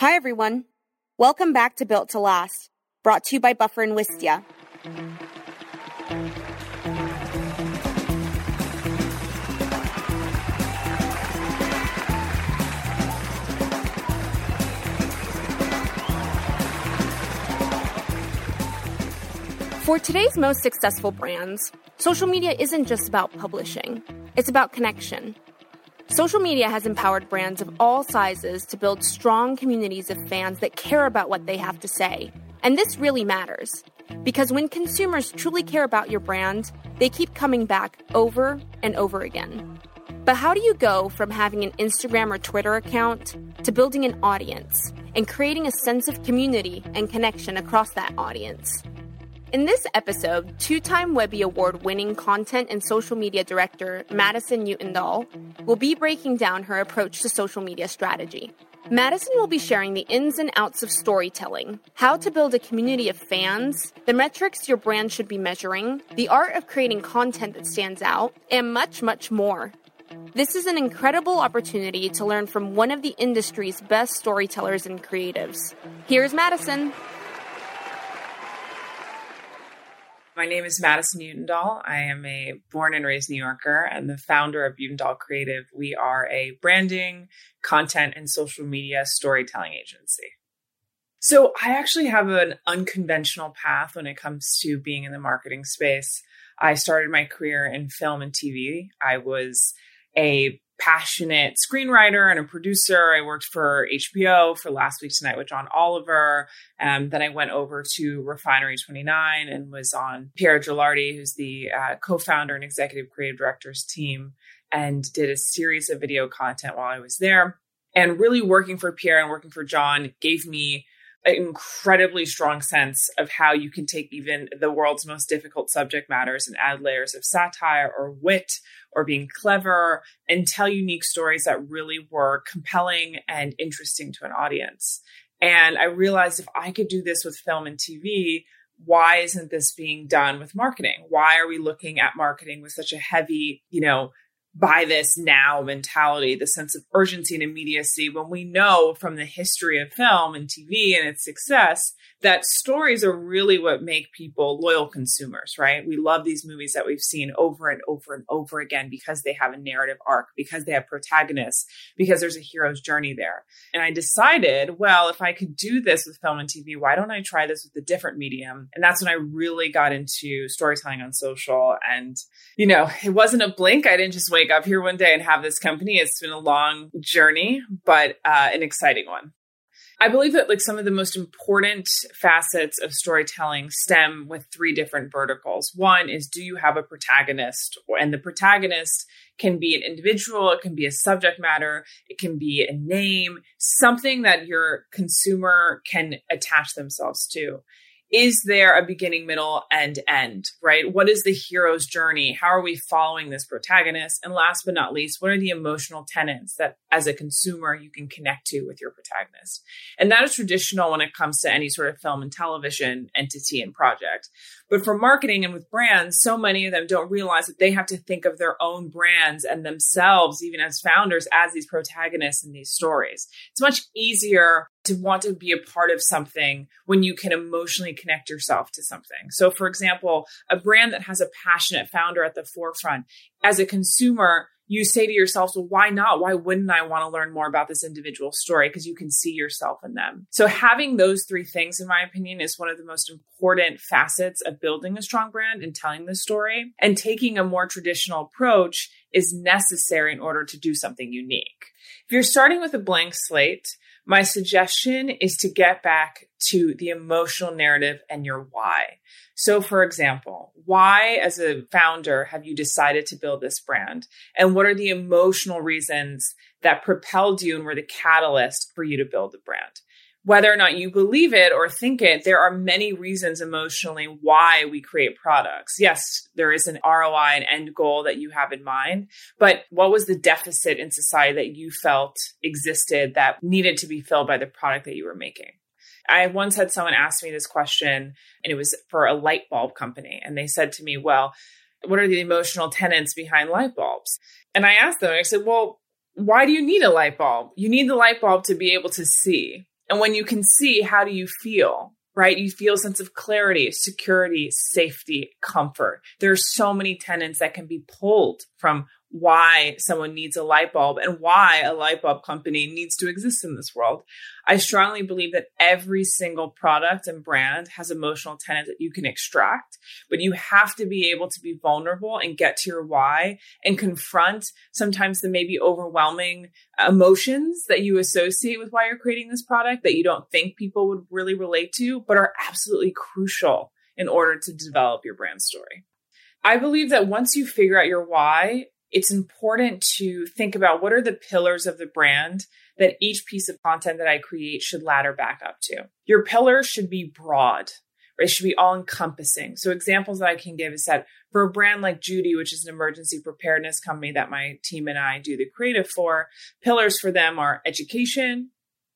Hi, everyone. Welcome back to Built to Last, brought to you by Buffer and Wistia. For today's most successful brands, social media isn't just about publishing, it's about connection. Social media has empowered brands of all sizes to build strong communities of fans that care about what they have to say. And this really matters because when consumers truly care about your brand, they keep coming back over and over again. But how do you go from having an Instagram or Twitter account to building an audience and creating a sense of community and connection across that audience? In this episode, two time Webby Award winning content and social media director Madison Utendahl will be breaking down her approach to social media strategy. Madison will be sharing the ins and outs of storytelling, how to build a community of fans, the metrics your brand should be measuring, the art of creating content that stands out, and much, much more. This is an incredible opportunity to learn from one of the industry's best storytellers and creatives. Here's Madison. My name is Madison Utendahl. I am a born and raised New Yorker and the founder of Utendahl Creative. We are a branding, content, and social media storytelling agency. So, I actually have an unconventional path when it comes to being in the marketing space. I started my career in film and TV. I was a passionate screenwriter and a producer. I worked for HBO for Last Week Tonight with John Oliver. Um, then I went over to Refinery 29 and was on Piera Gelardi, who's the uh, co-founder and executive creative director's team, and did a series of video content while I was there. And really working for Piera and working for John gave me an incredibly strong sense of how you can take even the world's most difficult subject matters and add layers of satire or wit or being clever and tell unique stories that really were compelling and interesting to an audience. And I realized if I could do this with film and TV, why isn't this being done with marketing? Why are we looking at marketing with such a heavy, you know, buy this now mentality, the sense of urgency and immediacy, when we know from the history of film and TV and its success that stories are really what make people loyal consumers, right? We love these movies that we've seen over and over and over again because they have a narrative arc, because they have protagonists, because there's a hero's journey there. And I decided, well, if I could do this with film and TV, why don't I try this with a different medium? And that's when I really got into storytelling on social. And, you know, it wasn't a blink. I didn't just wake up here one day and have this company. It's been a long journey, but uh, an exciting one. I believe that like some of the most important facets of storytelling stem with three different verticals. One is do you have a protagonist? And the protagonist can be an individual, it can be a subject matter, it can be a name, something that your consumer can attach themselves to is there a beginning, middle, and end, right? What is the hero's journey? How are we following this protagonist? And last but not least, what are the emotional tenets that as a consumer you can connect to with your protagonist? And that is traditional when it comes to any sort of film and television entity and project. But for marketing and with brands, so many of them don't realize that they have to think of their own brands and themselves, even as founders, as these protagonists in these stories. It's much easier to want to be a part of something when you can emotionally connect yourself to something. So, for example, a brand that has a passionate founder at the forefront, as a consumer, you say to yourself, well, why not? Why wouldn't I want to learn more about this individual story? Because you can see yourself in them. So having those three things, in my opinion, is one of the most important facets of building a strong brand and telling the story. And taking a more traditional approach is necessary in order to do something unique. If you're starting with a blank slate, my suggestion is to get back to the emotional narrative and your why. So, for example, why as a founder have you decided to build this brand? And what are the emotional reasons that propelled you and were the catalyst for you to build the brand? Whether or not you believe it or think it, there are many reasons emotionally why we create products. Yes, there is an ROI and end goal that you have in mind, but what was the deficit in society that you felt existed that needed to be filled by the product that you were making? I once had someone ask me this question, and it was for a light bulb company. And they said to me, Well, what are the emotional tenets behind light bulbs? And I asked them, I said, Well, why do you need a light bulb? You need the light bulb to be able to see And when you can see, how do you feel? Right? You feel a sense of clarity, security, safety, comfort. There are so many tenants that can be pulled from why someone needs a light bulb and why a light bulb company needs to exist in this world. I strongly believe that every single product and brand has emotional tenants that you can extract, but you have to be able to be vulnerable and get to your why and confront sometimes the maybe overwhelming emotions that you associate with why you're creating this product that you don't think people would really relate to, but are absolutely crucial in order to develop your brand story. I believe that once you figure out your why, it's important to think about what are the pillars of the brand that each piece of content that I create should ladder back up to. Your pillars should be broad. It should be all encompassing. So examples that I can give is that for a brand like Judy, which is an emergency preparedness company that my team and I do the creative for, pillars for them are education,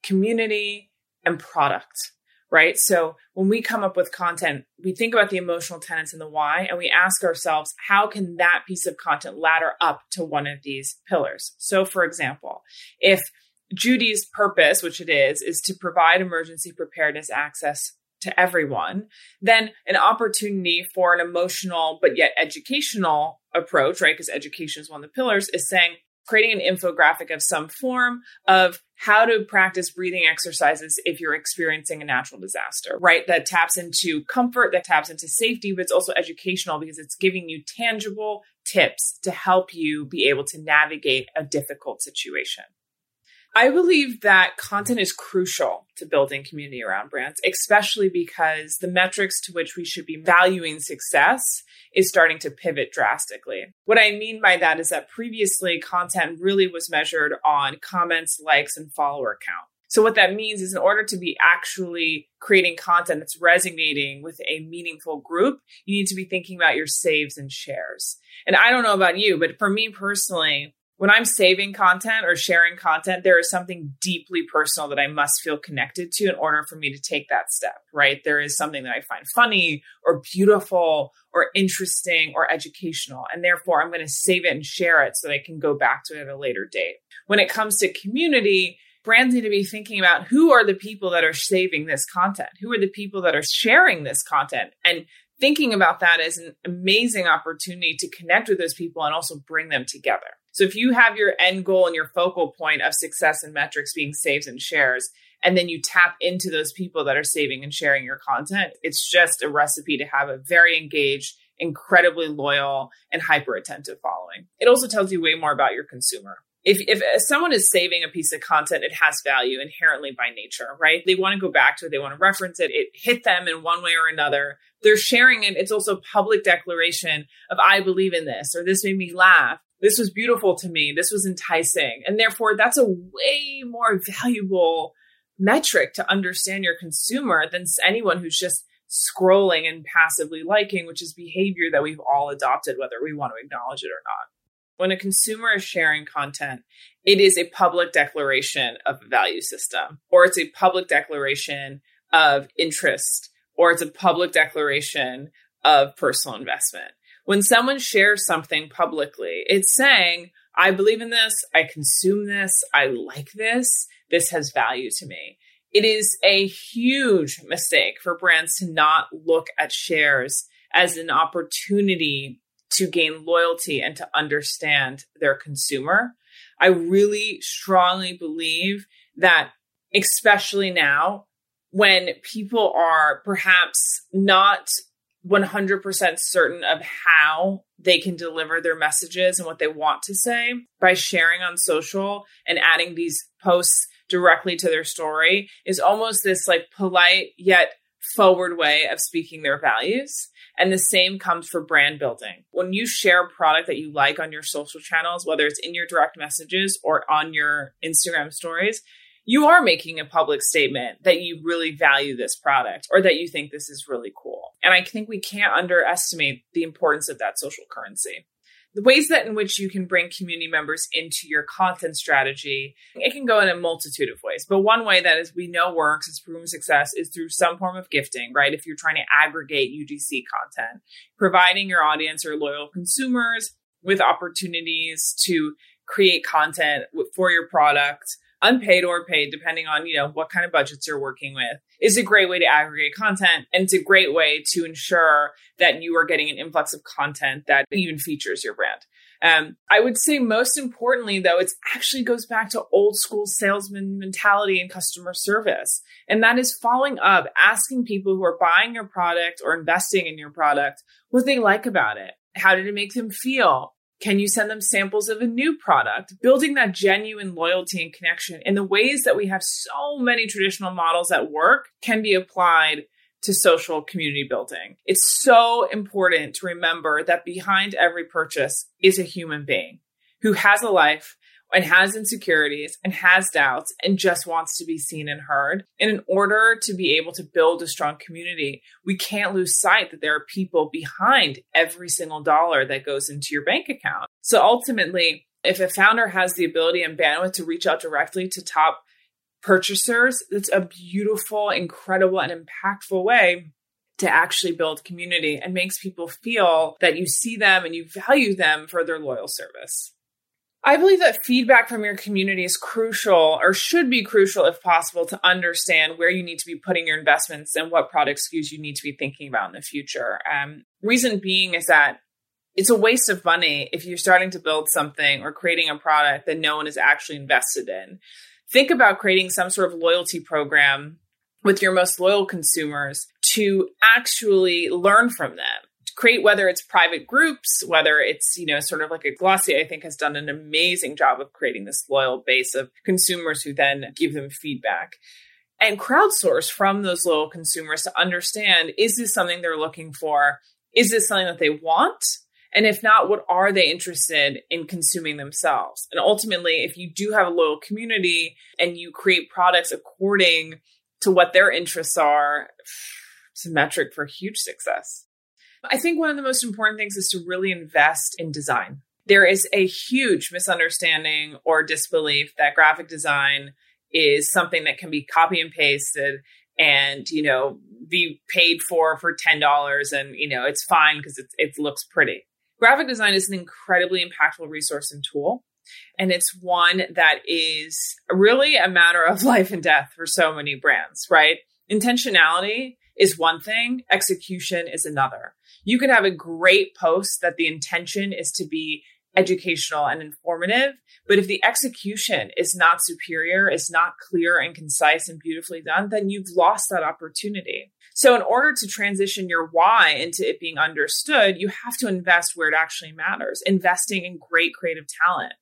community, and product right? So when we come up with content, we think about the emotional tenets and the why, and we ask ourselves, how can that piece of content ladder up to one of these pillars? So, for example, if Judy's purpose, which it is, is to provide emergency preparedness access to everyone, then an opportunity for an emotional but yet educational approach, right? Because education is one of the pillars, is saying, creating an infographic of some form of how to practice breathing exercises if you're experiencing a natural disaster, right? That taps into comfort, that taps into safety, but it's also educational because it's giving you tangible tips to help you be able to navigate a difficult situation. I believe that content is crucial to building community around brands, especially because the metrics to which we should be valuing success is starting to pivot drastically. What I mean by that is that previously content really was measured on comments, likes, and follower count. So what that means is in order to be actually creating content that's resonating with a meaningful group, you need to be thinking about your saves and shares. And I don't know about you, but for me personally, when I'm saving content or sharing content, there is something deeply personal that I must feel connected to in order for me to take that step, right? There is something that I find funny or beautiful or interesting or educational. And therefore, I'm going to save it and share it so that I can go back to it at a later date. When it comes to community, brands need to be thinking about who are the people that are saving this content? Who are the people that are sharing this content? And thinking about that as an amazing opportunity to connect with those people and also bring them together. So if you have your end goal and your focal point of success and metrics being saves and shares, and then you tap into those people that are saving and sharing your content, it's just a recipe to have a very engaged, incredibly loyal, and hyper attentive following. It also tells you way more about your consumer. If, if someone is saving a piece of content, it has value inherently by nature, right? They want to go back to it, they want to reference it, it hit them in one way or another. They're sharing it. It's also public declaration of I believe in this or this made me laugh this was beautiful to me. This was enticing. And therefore, that's a way more valuable metric to understand your consumer than anyone who's just scrolling and passively liking, which is behavior that we've all adopted, whether we want to acknowledge it or not. When a consumer is sharing content, it is a public declaration of a value system, or it's a public declaration of interest, or it's a public declaration of personal investment when someone shares something publicly, it's saying, I believe in this, I consume this, I like this, this has value to me. It is a huge mistake for brands to not look at shares as an opportunity to gain loyalty and to understand their consumer. I really strongly believe that, especially now, when people are perhaps not 100% certain of how they can deliver their messages and what they want to say by sharing on social and adding these posts directly to their story is almost this like polite yet forward way of speaking their values. And the same comes for brand building. When you share a product that you like on your social channels, whether it's in your direct messages or on your Instagram stories, you are making a public statement that you really value this product or that you think this is really cool. And I think we can't underestimate the importance of that social currency. The ways that in which you can bring community members into your content strategy, it can go in a multitude of ways. But one way that is we know works, is proven success, is through some form of gifting, right? If you're trying to aggregate UGC content, providing your audience or loyal consumers with opportunities to create content for your product unpaid or paid, depending on, you know, what kind of budgets you're working with, is a great way to aggregate content. And it's a great way to ensure that you are getting an influx of content that even features your brand. Um, I would say most importantly, though, it actually goes back to old school salesman mentality and customer service. And that is following up, asking people who are buying your product or investing in your product what they like about it. How did it make them feel? Can you send them samples of a new product? Building that genuine loyalty and connection in the ways that we have so many traditional models at work can be applied to social community building. It's so important to remember that behind every purchase is a human being who has a life and has insecurities and has doubts and just wants to be seen and heard. And in order to be able to build a strong community, we can't lose sight that there are people behind every single dollar that goes into your bank account. So ultimately, if a founder has the ability and bandwidth to reach out directly to top purchasers, it's a beautiful, incredible, and impactful way to actually build community and makes people feel that you see them and you value them for their loyal service. I believe that feedback from your community is crucial or should be crucial if possible to understand where you need to be putting your investments and what product SKUs you need to be thinking about in the future. Um, reason being is that it's a waste of money if you're starting to build something or creating a product that no one is actually invested in. Think about creating some sort of loyalty program with your most loyal consumers to actually learn from them create whether it's private groups, whether it's, you know, sort of like a Glossier, I think has done an amazing job of creating this loyal base of consumers who then give them feedback. And crowdsource from those loyal consumers to understand is this something they're looking for? Is this something that they want? And if not, what are they interested in consuming themselves? And ultimately, if you do have a loyal community and you create products according to what their interests are, it's a metric for huge success. I think one of the most important things is to really invest in design. There is a huge misunderstanding or disbelief that graphic design is something that can be copy and pasted and you know be paid for for $10 and you know it's fine because it it looks pretty. Graphic design is an incredibly impactful resource and tool and it's one that is really a matter of life and death for so many brands right? Intentionality is one thing execution is another you can have a great post that the intention is to be educational and informative. But if the execution is not superior, is not clear and concise and beautifully done, then you've lost that opportunity. So, in order to transition your why into it being understood, you have to invest where it actually matters, investing in great creative talent,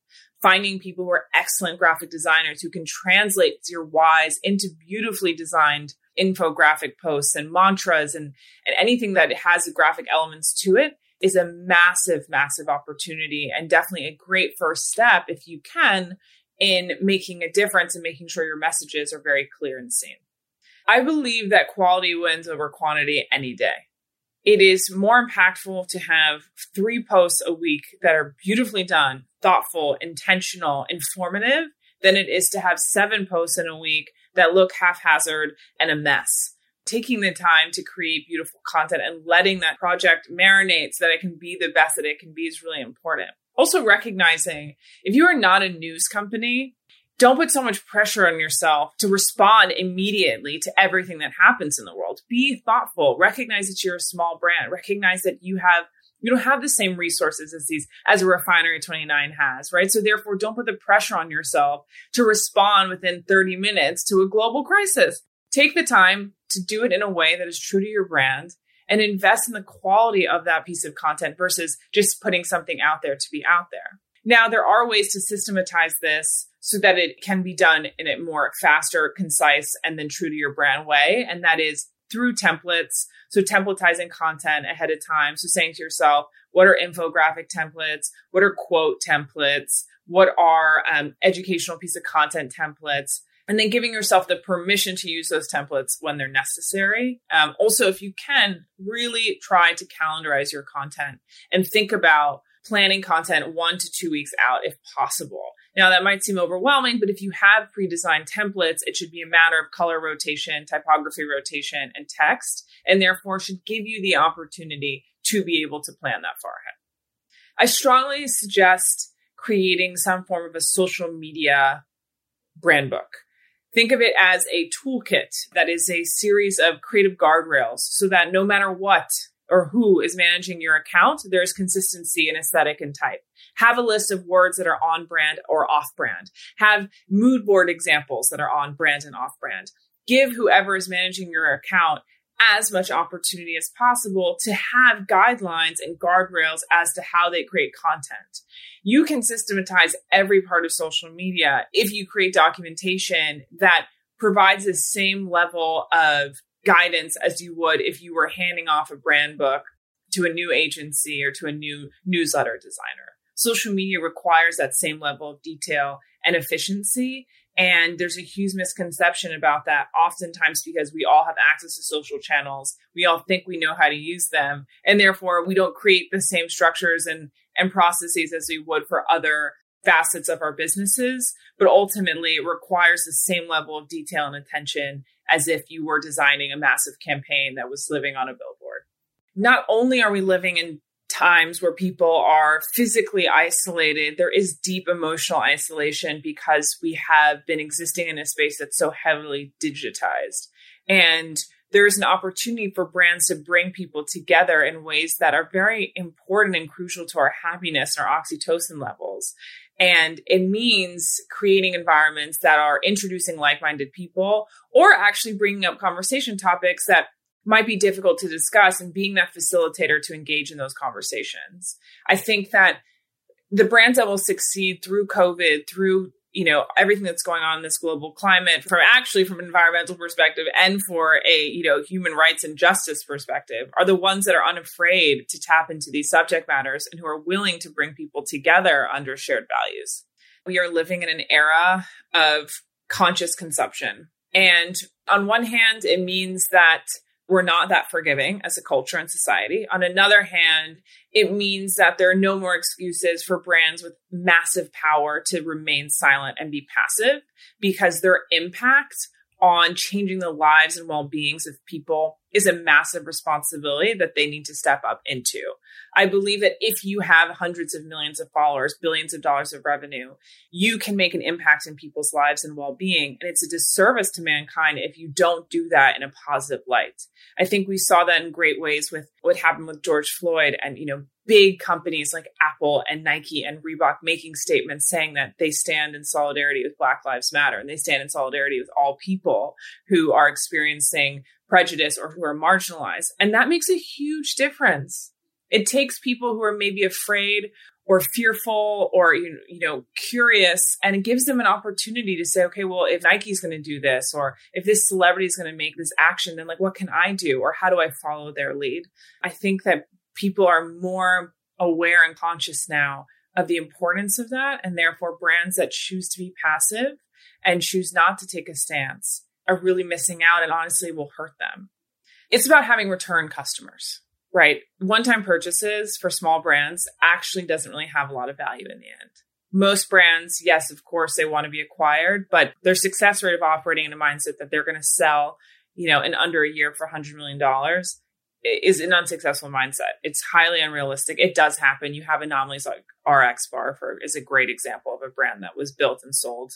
finding people who are excellent graphic designers who can translate your whys into beautifully designed infographic posts and mantras and, and anything that has graphic elements to it is a massive, massive opportunity and definitely a great first step if you can in making a difference and making sure your messages are very clear and seen. I believe that quality wins over quantity any day. It is more impactful to have three posts a week that are beautifully done, thoughtful, intentional, informative than it is to have seven posts in a week that look haphazard and a mess. Taking the time to create beautiful content and letting that project marinate so that it can be the best that it can be is really important. Also, recognizing if you are not a news company, don't put so much pressure on yourself to respond immediately to everything that happens in the world. Be thoughtful. Recognize that you're a small brand. Recognize that you have you don't have the same resources as these as a refinery 29 has right? So therefore don't put the pressure on yourself to respond within 30 minutes to a global crisis. Take the time to do it in a way that is true to your brand and invest in the quality of that piece of content versus just putting something out there to be out there. Now there are ways to systematize this so that it can be done in a more faster concise and then true to your brand way and that is through templates. So templatizing content ahead of time. So saying to yourself, what are infographic templates? What are quote templates? What are um, educational piece of content templates? And then giving yourself the permission to use those templates when they're necessary. Um, also, if you can, really try to calendarize your content and think about planning content one to two weeks out if possible. Now, that might seem overwhelming, but if you have pre designed templates, it should be a matter of color rotation, typography rotation, and text, and therefore should give you the opportunity to be able to plan that far ahead. I strongly suggest creating some form of a social media brand book. Think of it as a toolkit that is a series of creative guardrails so that no matter what or who is managing your account, there's consistency in aesthetic and type. Have a list of words that are on brand or off brand. Have mood board examples that are on brand and off brand. Give whoever is managing your account as much opportunity as possible to have guidelines and guardrails as to how they create content. You can systematize every part of social media if you create documentation that provides the same level of guidance as you would if you were handing off a brand book to a new agency or to a new newsletter designer. Social media requires that same level of detail and efficiency. And there's a huge misconception about that, oftentimes because we all have access to social channels. We all think we know how to use them. And therefore, we don't create the same structures and, and processes as we would for other facets of our businesses. But ultimately, it requires the same level of detail and attention as if you were designing a massive campaign that was living on a billboard. Not only are we living in times where people are physically isolated, there is deep emotional isolation because we have been existing in a space that's so heavily digitized. And there's an opportunity for brands to bring people together in ways that are very important and crucial to our happiness and our oxytocin levels. And it means creating environments that are introducing like minded people or actually bringing up conversation topics that might be difficult to discuss and being that facilitator to engage in those conversations. I think that the brands that will succeed through COVID, through you know everything that's going on in this global climate from actually from an environmental perspective and for a you know human rights and justice perspective are the ones that are unafraid to tap into these subject matters and who are willing to bring people together under shared values. We are living in an era of conscious consumption. And on one hand it means that we're not that forgiving as a culture and society. On another hand, it means that there are no more excuses for brands with massive power to remain silent and be passive because their impact on changing the lives and well-beings of people is a massive responsibility that they need to step up into. I believe that if you have hundreds of millions of followers, billions of dollars of revenue, you can make an impact in people's lives and well-being and it's a disservice to mankind if you don't do that in a positive light. I think we saw that in great ways with what happened with George Floyd and you know big companies like Apple and Nike and Reebok making statements saying that they stand in solidarity with Black Lives Matter and they stand in solidarity with all people who are experiencing prejudice or who are marginalized. And that makes a huge difference. It takes people who are maybe afraid or fearful or you know curious and it gives them an opportunity to say okay well if nike's going to do this or if this celebrity is going to make this action then like what can i do or how do i follow their lead i think that people are more aware and conscious now of the importance of that. And therefore, brands that choose to be passive and choose not to take a stance are really missing out and honestly will hurt them. It's about having return customers, right? One time purchases for small brands actually doesn't really have a lot of value in the end. Most brands, yes, of course, they want to be acquired, but their success rate of operating in a mindset that they're going to sell, you know, in under a year for $100 million is an unsuccessful mindset. It's highly unrealistic. It does happen. You have anomalies like RX Bar for is a great example of a brand that was built and sold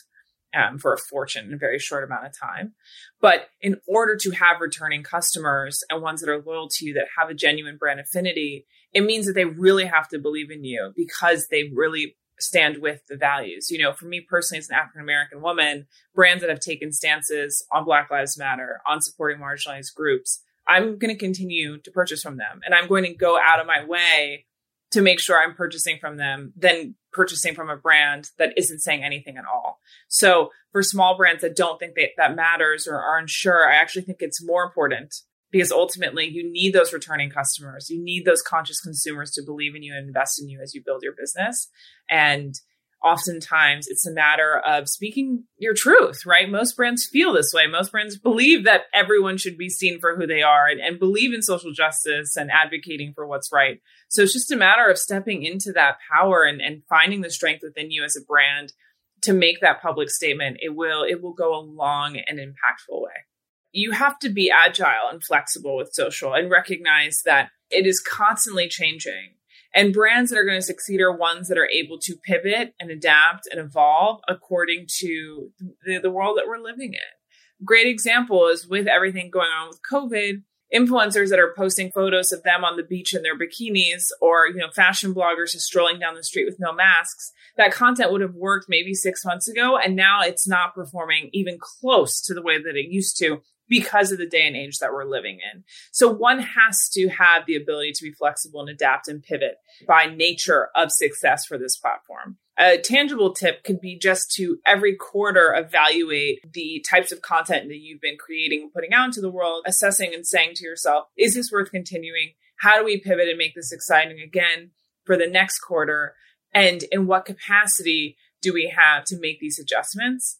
um, for a fortune in a very short amount of time. But in order to have returning customers and ones that are loyal to you that have a genuine brand affinity, it means that they really have to believe in you because they really stand with the values. You know, for me personally, as an African American woman, brands that have taken stances on Black Lives Matter, on supporting marginalized groups, I'm going to continue to purchase from them and I'm going to go out of my way to make sure I'm purchasing from them than purchasing from a brand that isn't saying anything at all. So for small brands that don't think that that matters or aren't sure, I actually think it's more important because ultimately you need those returning customers. You need those conscious consumers to believe in you and invest in you as you build your business. And oftentimes it's a matter of speaking your truth, right? Most brands feel this way. Most brands believe that everyone should be seen for who they are and, and, believe in social justice and advocating for what's right. So it's just a matter of stepping into that power and, and finding the strength within you as a brand to make that public statement. It will, it will go a long and impactful way. You have to be agile and flexible with social and recognize that it is constantly changing And brands that are going to succeed are ones that are able to pivot and adapt and evolve according to the, the world that we're living in. Great example is with everything going on with COVID, influencers that are posting photos of them on the beach in their bikinis or you know fashion bloggers just strolling down the street with no masks that content would have worked maybe 6 months ago and now it's not performing even close to the way that it used to because of the day and age that we're living in. So one has to have the ability to be flexible and adapt and pivot by nature of success for this platform. A tangible tip could be just to every quarter evaluate the types of content that you've been creating and putting out into the world, assessing and saying to yourself, is this worth continuing? How do we pivot and make this exciting again for the next quarter? And in what capacity do we have to make these adjustments?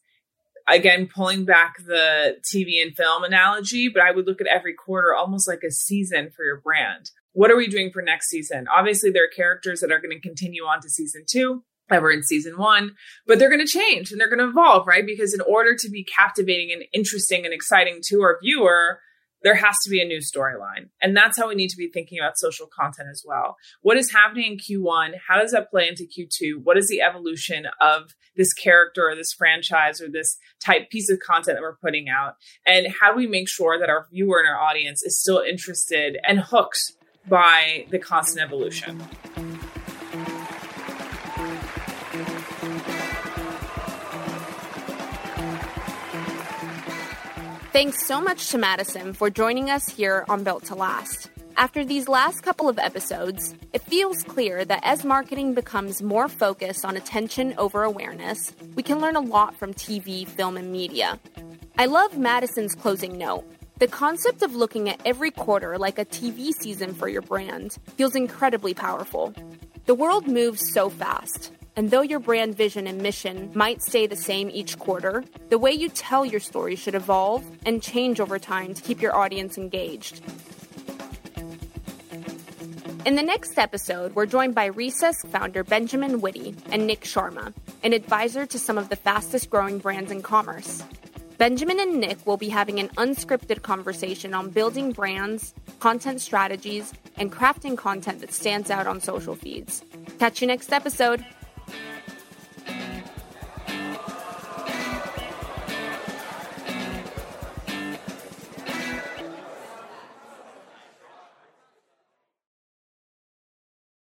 again pulling back the TV and film analogy, but I would look at every quarter almost like a season for your brand. What are we doing for next season? Obviously, there are characters that are going to continue on to season two were in season one, but they're going to change and they're going to evolve, right? Because in order to be captivating and interesting and exciting to our viewer, there has to be a new storyline. And that's how we need to be thinking about social content as well. What is happening in Q1? How does that play into Q2? What is the evolution of this character or this franchise or this type piece of content that we're putting out? And how do we make sure that our viewer and our audience is still interested and hooked by the constant evolution? Thanks so much to Madison for joining us here on Built to Last. After these last couple of episodes, it feels clear that as marketing becomes more focused on attention over awareness, we can learn a lot from TV, film, and media. I love Madison's closing note. The concept of looking at every quarter like a TV season for your brand feels incredibly powerful. The world moves so fast, and though your brand vision and mission might stay the same each quarter, the way you tell your story should evolve and change over time to keep your audience engaged. In the next episode, we're joined by Recess founder Benjamin Witte and Nick Sharma, an advisor to some of the fastest growing brands in commerce. Benjamin and Nick will be having an unscripted conversation on building brands, content strategies, and crafting content that stands out on social feeds. Catch you next episode.